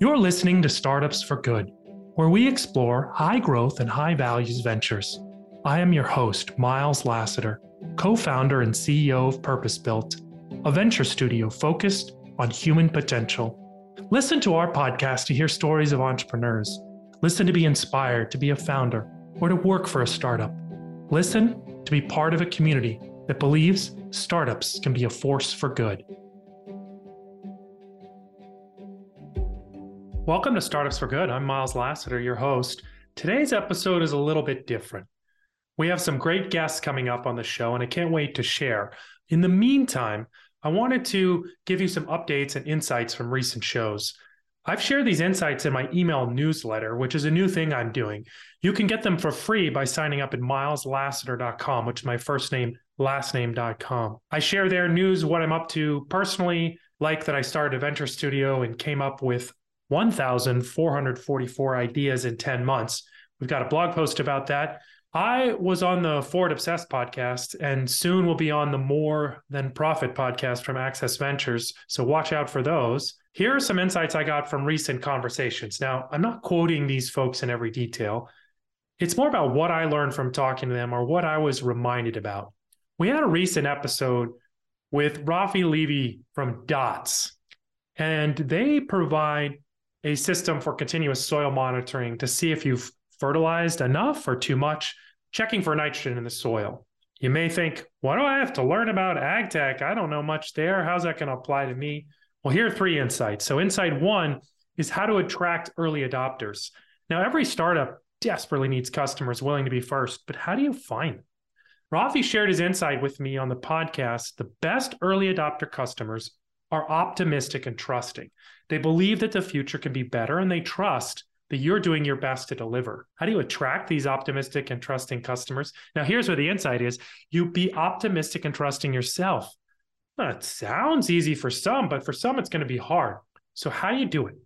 You're listening to Startups for Good, where we explore high growth and high values ventures. I am your host, Miles Lassiter, co founder and CEO of Purpose Built, a venture studio focused on human potential. Listen to our podcast to hear stories of entrepreneurs. Listen to be inspired to be a founder or to work for a startup. Listen to be part of a community that believes startups can be a force for good. Welcome to Startups for Good. I'm Miles Lassiter, your host. Today's episode is a little bit different. We have some great guests coming up on the show, and I can't wait to share. In the meantime, I wanted to give you some updates and insights from recent shows. I've shared these insights in my email newsletter, which is a new thing I'm doing. You can get them for free by signing up at mileslassiter.com, which is my first name, last name.com. I share their news, what I'm up to personally, like that I started a venture studio and came up with 1,444 ideas in 10 months. We've got a blog post about that. I was on the Ford Obsessed podcast and soon will be on the More Than Profit podcast from Access Ventures. So watch out for those. Here are some insights I got from recent conversations. Now, I'm not quoting these folks in every detail. It's more about what I learned from talking to them or what I was reminded about. We had a recent episode with Rafi Levy from DOTS, and they provide a system for continuous soil monitoring to see if you've fertilized enough or too much, checking for nitrogen in the soil. You may think, what do I have to learn about ag tech? I don't know much there. How's that going to apply to me? Well, here are three insights. So, insight one is how to attract early adopters. Now, every startup desperately needs customers willing to be first, but how do you find them? Rafi shared his insight with me on the podcast. The best early adopter customers are optimistic and trusting. They believe that the future can be better and they trust that you're doing your best to deliver. How do you attract these optimistic and trusting customers? Now, here's where the insight is you be optimistic and trusting yourself. Well, it sounds easy for some, but for some, it's going to be hard. So, how do you do it?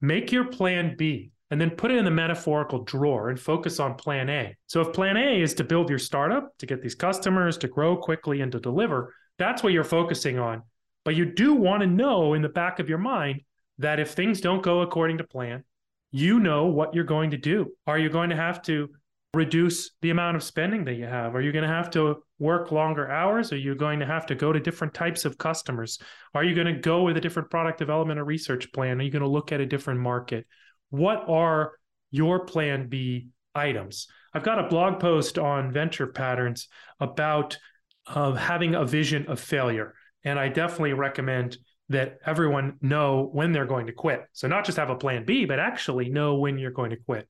Make your plan B and then put it in the metaphorical drawer and focus on plan A. So, if plan A is to build your startup, to get these customers, to grow quickly, and to deliver, that's what you're focusing on. But you do want to know in the back of your mind that if things don't go according to plan, you know what you're going to do. Are you going to have to reduce the amount of spending that you have? Are you going to have to work longer hours? Are you going to have to go to different types of customers? Are you going to go with a different product development or research plan? Are you going to look at a different market? What are your plan B items? I've got a blog post on venture patterns about uh, having a vision of failure. And I definitely recommend that everyone know when they're going to quit. So not just have a plan B, but actually know when you're going to quit.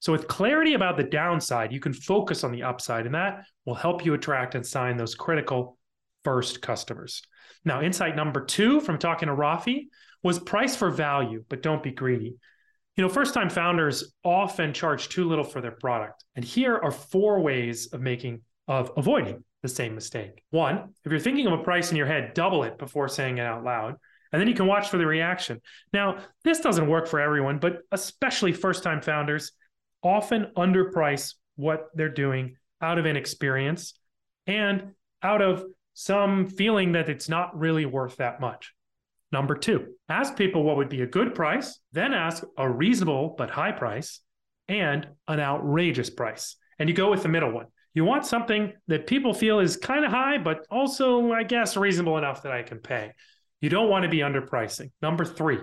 So with clarity about the downside, you can focus on the upside and that will help you attract and sign those critical first customers. Now, insight number 2 from talking to Rafi was price for value, but don't be greedy. You know, first time founders often charge too little for their product. And here are four ways of making of avoiding the same mistake. One, if you're thinking of a price in your head, double it before saying it out loud. And then you can watch for the reaction. Now, this doesn't work for everyone, but especially first time founders often underprice what they're doing out of inexperience and out of some feeling that it's not really worth that much. Number two, ask people what would be a good price, then ask a reasonable but high price and an outrageous price. And you go with the middle one. You want something that people feel is kind of high, but also, I guess, reasonable enough that I can pay. You don't want to be underpricing. Number three,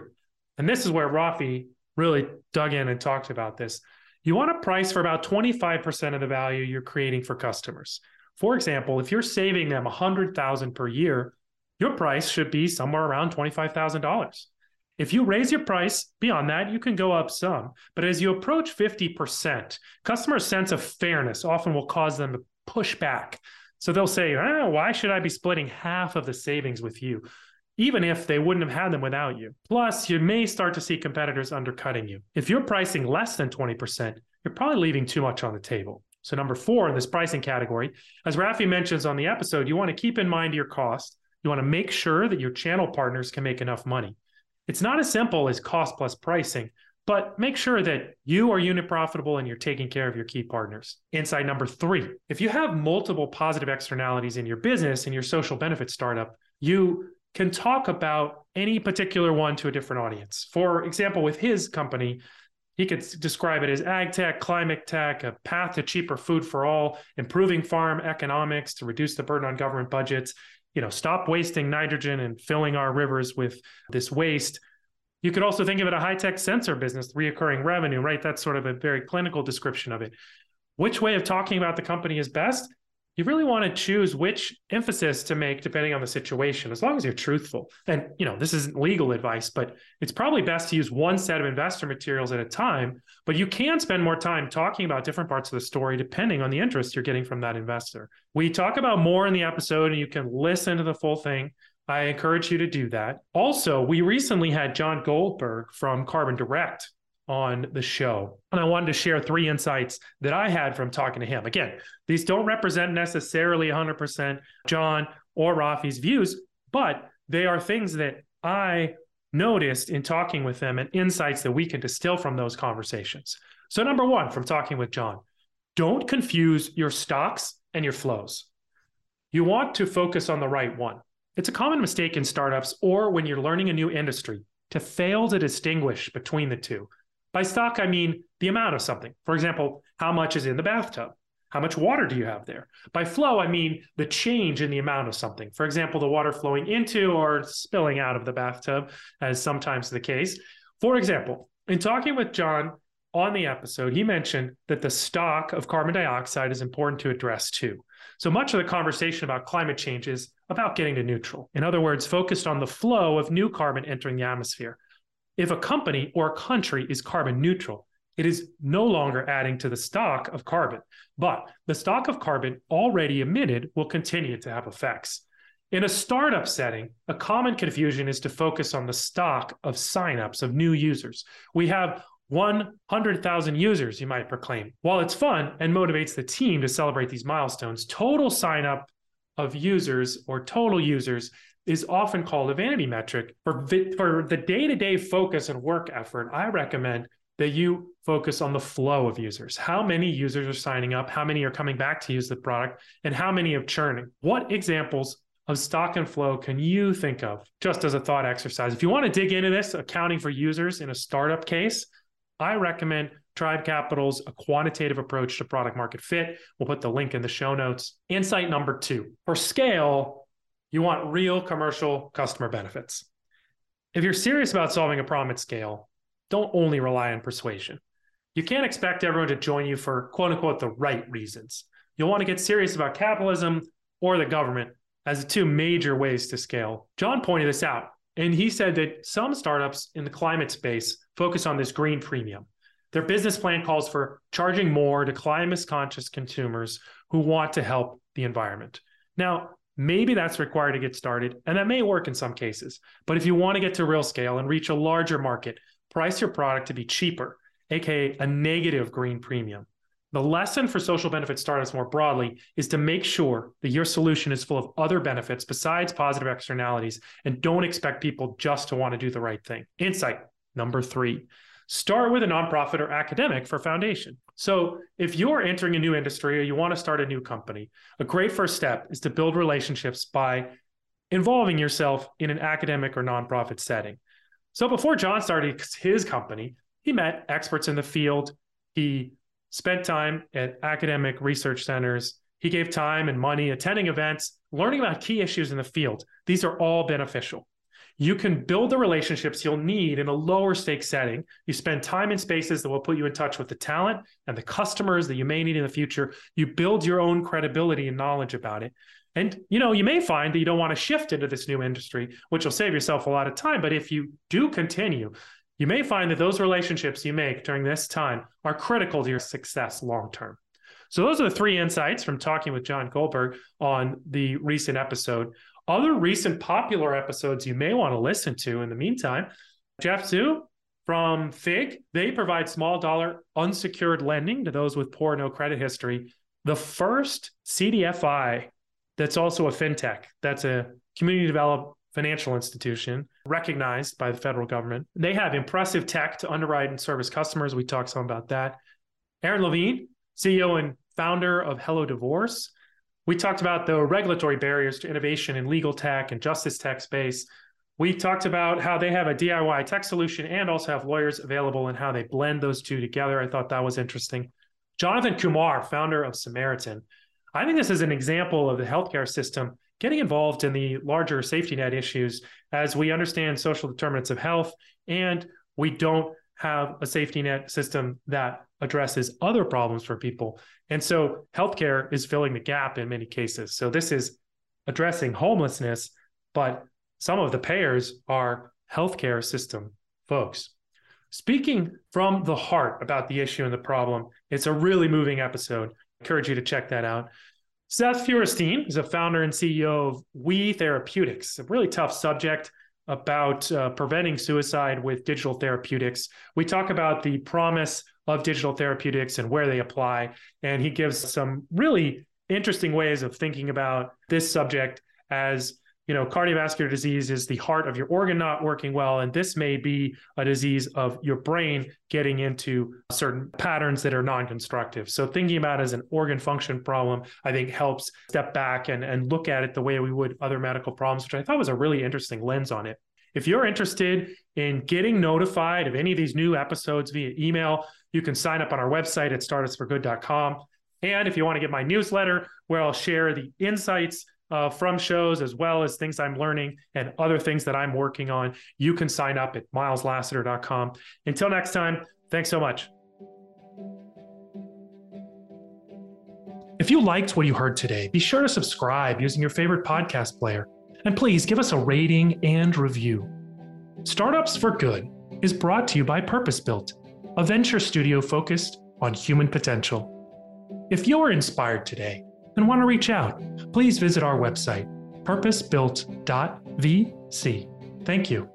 and this is where Rafi really dug in and talked about this. You want to price for about 25% of the value you're creating for customers. For example, if you're saving them 100,000 per year, your price should be somewhere around $25,000. If you raise your price beyond that, you can go up some. But as you approach 50%, customers' sense of fairness often will cause them to push back. So they'll say, oh, why should I be splitting half of the savings with you? Even if they wouldn't have had them without you. Plus, you may start to see competitors undercutting you. If you're pricing less than 20%, you're probably leaving too much on the table. So, number four in this pricing category, as Rafi mentions on the episode, you want to keep in mind your cost. You want to make sure that your channel partners can make enough money. It's not as simple as cost plus pricing, but make sure that you are unit profitable and you're taking care of your key partners. Insight number three if you have multiple positive externalities in your business and your social benefit startup, you can talk about any particular one to a different audience. For example, with his company, he could describe it as ag tech, climate tech, a path to cheaper food for all, improving farm economics to reduce the burden on government budgets, you know, stop wasting nitrogen and filling our rivers with this waste. You could also think of it a high-tech sensor business, reoccurring revenue, right? That's sort of a very clinical description of it. Which way of talking about the company is best? You really want to choose which emphasis to make depending on the situation. As long as you're truthful and you know this isn't legal advice but it's probably best to use one set of investor materials at a time. But you can spend more time talking about different parts of the story depending on the interest you're getting from that investor. We talk about more in the episode and you can listen to the full thing. I encourage you to do that. Also, we recently had John Goldberg from Carbon Direct on the show. And I wanted to share three insights that I had from talking to him. Again, these don't represent necessarily 100% John or Rafi's views, but they are things that I noticed in talking with them and insights that we can distill from those conversations. So, number one, from talking with John, don't confuse your stocks and your flows. You want to focus on the right one. It's a common mistake in startups or when you're learning a new industry to fail to distinguish between the two. By stock, I mean the amount of something. For example, how much is in the bathtub? How much water do you have there? By flow, I mean the change in the amount of something. For example, the water flowing into or spilling out of the bathtub, as sometimes the case. For example, in talking with John on the episode, he mentioned that the stock of carbon dioxide is important to address too. So much of the conversation about climate change is about getting to neutral. In other words, focused on the flow of new carbon entering the atmosphere. If a company or a country is carbon neutral, it is no longer adding to the stock of carbon, but the stock of carbon already emitted will continue to have effects. In a startup setting, a common confusion is to focus on the stock of signups of new users. We have 100,000 users, you might proclaim. While it's fun and motivates the team to celebrate these milestones, total sign up of users or total users is often called a vanity metric. For, for the day to day focus and work effort, I recommend that you focus on the flow of users. How many users are signing up? How many are coming back to use the product? And how many are churning? What examples of stock and flow can you think of just as a thought exercise? If you want to dig into this, accounting for users in a startup case, I recommend Tribe Capital's a quantitative approach to product market fit. We'll put the link in the show notes. Insight number two for scale, you want real commercial customer benefits. If you're serious about solving a problem at scale, don't only rely on persuasion. You can't expect everyone to join you for quote unquote the right reasons. You'll want to get serious about capitalism or the government as the two major ways to scale. John pointed this out, and he said that some startups in the climate space focus on this green premium. Their business plan calls for charging more to climate conscious consumers who want to help the environment. Now, Maybe that's required to get started, and that may work in some cases. But if you want to get to real scale and reach a larger market, price your product to be cheaper, aka a negative green premium. The lesson for social benefit startups more broadly is to make sure that your solution is full of other benefits besides positive externalities and don't expect people just to want to do the right thing. Insight number three start with a nonprofit or academic for foundation. So, if you're entering a new industry or you want to start a new company, a great first step is to build relationships by involving yourself in an academic or nonprofit setting. So, before John started his company, he met experts in the field. He spent time at academic research centers. He gave time and money attending events, learning about key issues in the field. These are all beneficial you can build the relationships you'll need in a lower stake setting. You spend time in spaces that will put you in touch with the talent and the customers that you may need in the future. You build your own credibility and knowledge about it. And you know, you may find that you don't want to shift into this new industry, which will save yourself a lot of time. But if you do continue, you may find that those relationships you make during this time are critical to your success long term. So, those are the three insights from talking with John Goldberg on the recent episode. Other recent popular episodes you may want to listen to in the meantime Jeff Zhou from FIG, they provide small dollar unsecured lending to those with poor no credit history. The first CDFI that's also a fintech, that's a community developed financial institution recognized by the federal government. They have impressive tech to underwrite and service customers. We talked some about that. Erin Levine, CEO and founder of Hello Divorce, We talked about the regulatory barriers to innovation in legal tech and justice tech space. We talked about how they have a DIY tech solution and also have lawyers available and how they blend those two together. I thought that was interesting. Jonathan Kumar, founder of Samaritan. I think this is an example of the healthcare system getting involved in the larger safety net issues as we understand social determinants of health and we don't have a safety net system that addresses other problems for people. And so healthcare is filling the gap in many cases. So this is addressing homelessness, but some of the payers are healthcare system folks. Speaking from the heart about the issue and the problem, it's a really moving episode. I encourage you to check that out. Seth Feuerstein is a founder and CEO of Oui Therapeutics, a really tough subject about uh, preventing suicide with digital therapeutics. We talk about the promise of digital therapeutics and where they apply. And he gives some really interesting ways of thinking about this subject as you know, cardiovascular disease is the heart of your organ not working well. And this may be a disease of your brain getting into certain patterns that are non constructive. So, thinking about as an organ function problem, I think helps step back and, and look at it the way we would other medical problems, which I thought was a really interesting lens on it. If you're interested in getting notified of any of these new episodes via email, you can sign up on our website at startupsforgood.com. And if you want to get my newsletter, where I'll share the insights uh, from shows as well as things I'm learning and other things that I'm working on, you can sign up at mileslassiter.com. Until next time, thanks so much. If you liked what you heard today, be sure to subscribe using your favorite podcast player. And please give us a rating and review. Startups for Good is brought to you by Purpose Built, a venture studio focused on human potential. If you're inspired today, and want to reach out, please visit our website, purposebuilt.vc. Thank you.